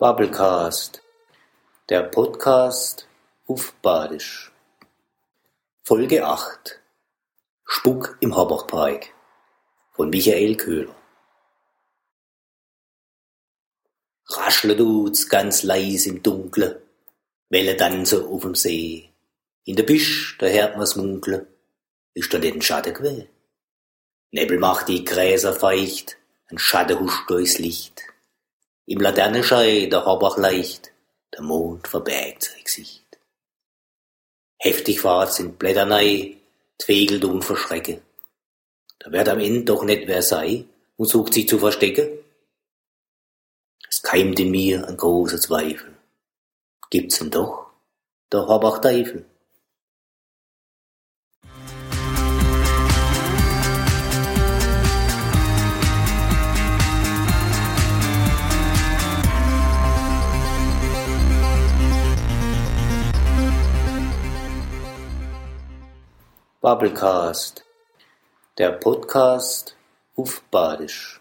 Bubblecast, der Podcast auf Badisch. Folge 8 Spuck im Habachpark von Michael Köhler. Raschle tut's ganz leis im Dunkle, Welle tanzen auf dem See. In der Büsch, da hört man's munkle, ist da nicht ein Schatten gewesen. Nebel macht die Gräser feucht, ein Schatten huscht durchs Licht. Im Laternenschein der Habach leicht, der Mond verbergt sein Gesicht. Heftig fahrt's in Blätternei, Twegel dumm verschrecke. Da wird am Ende doch nicht wer sei und sucht sich zu verstecken. Es keimt in mir ein großer Zweifel. Gibt's denn doch, der Habach Teufel? Bubblecast, der Podcast auf Badisch.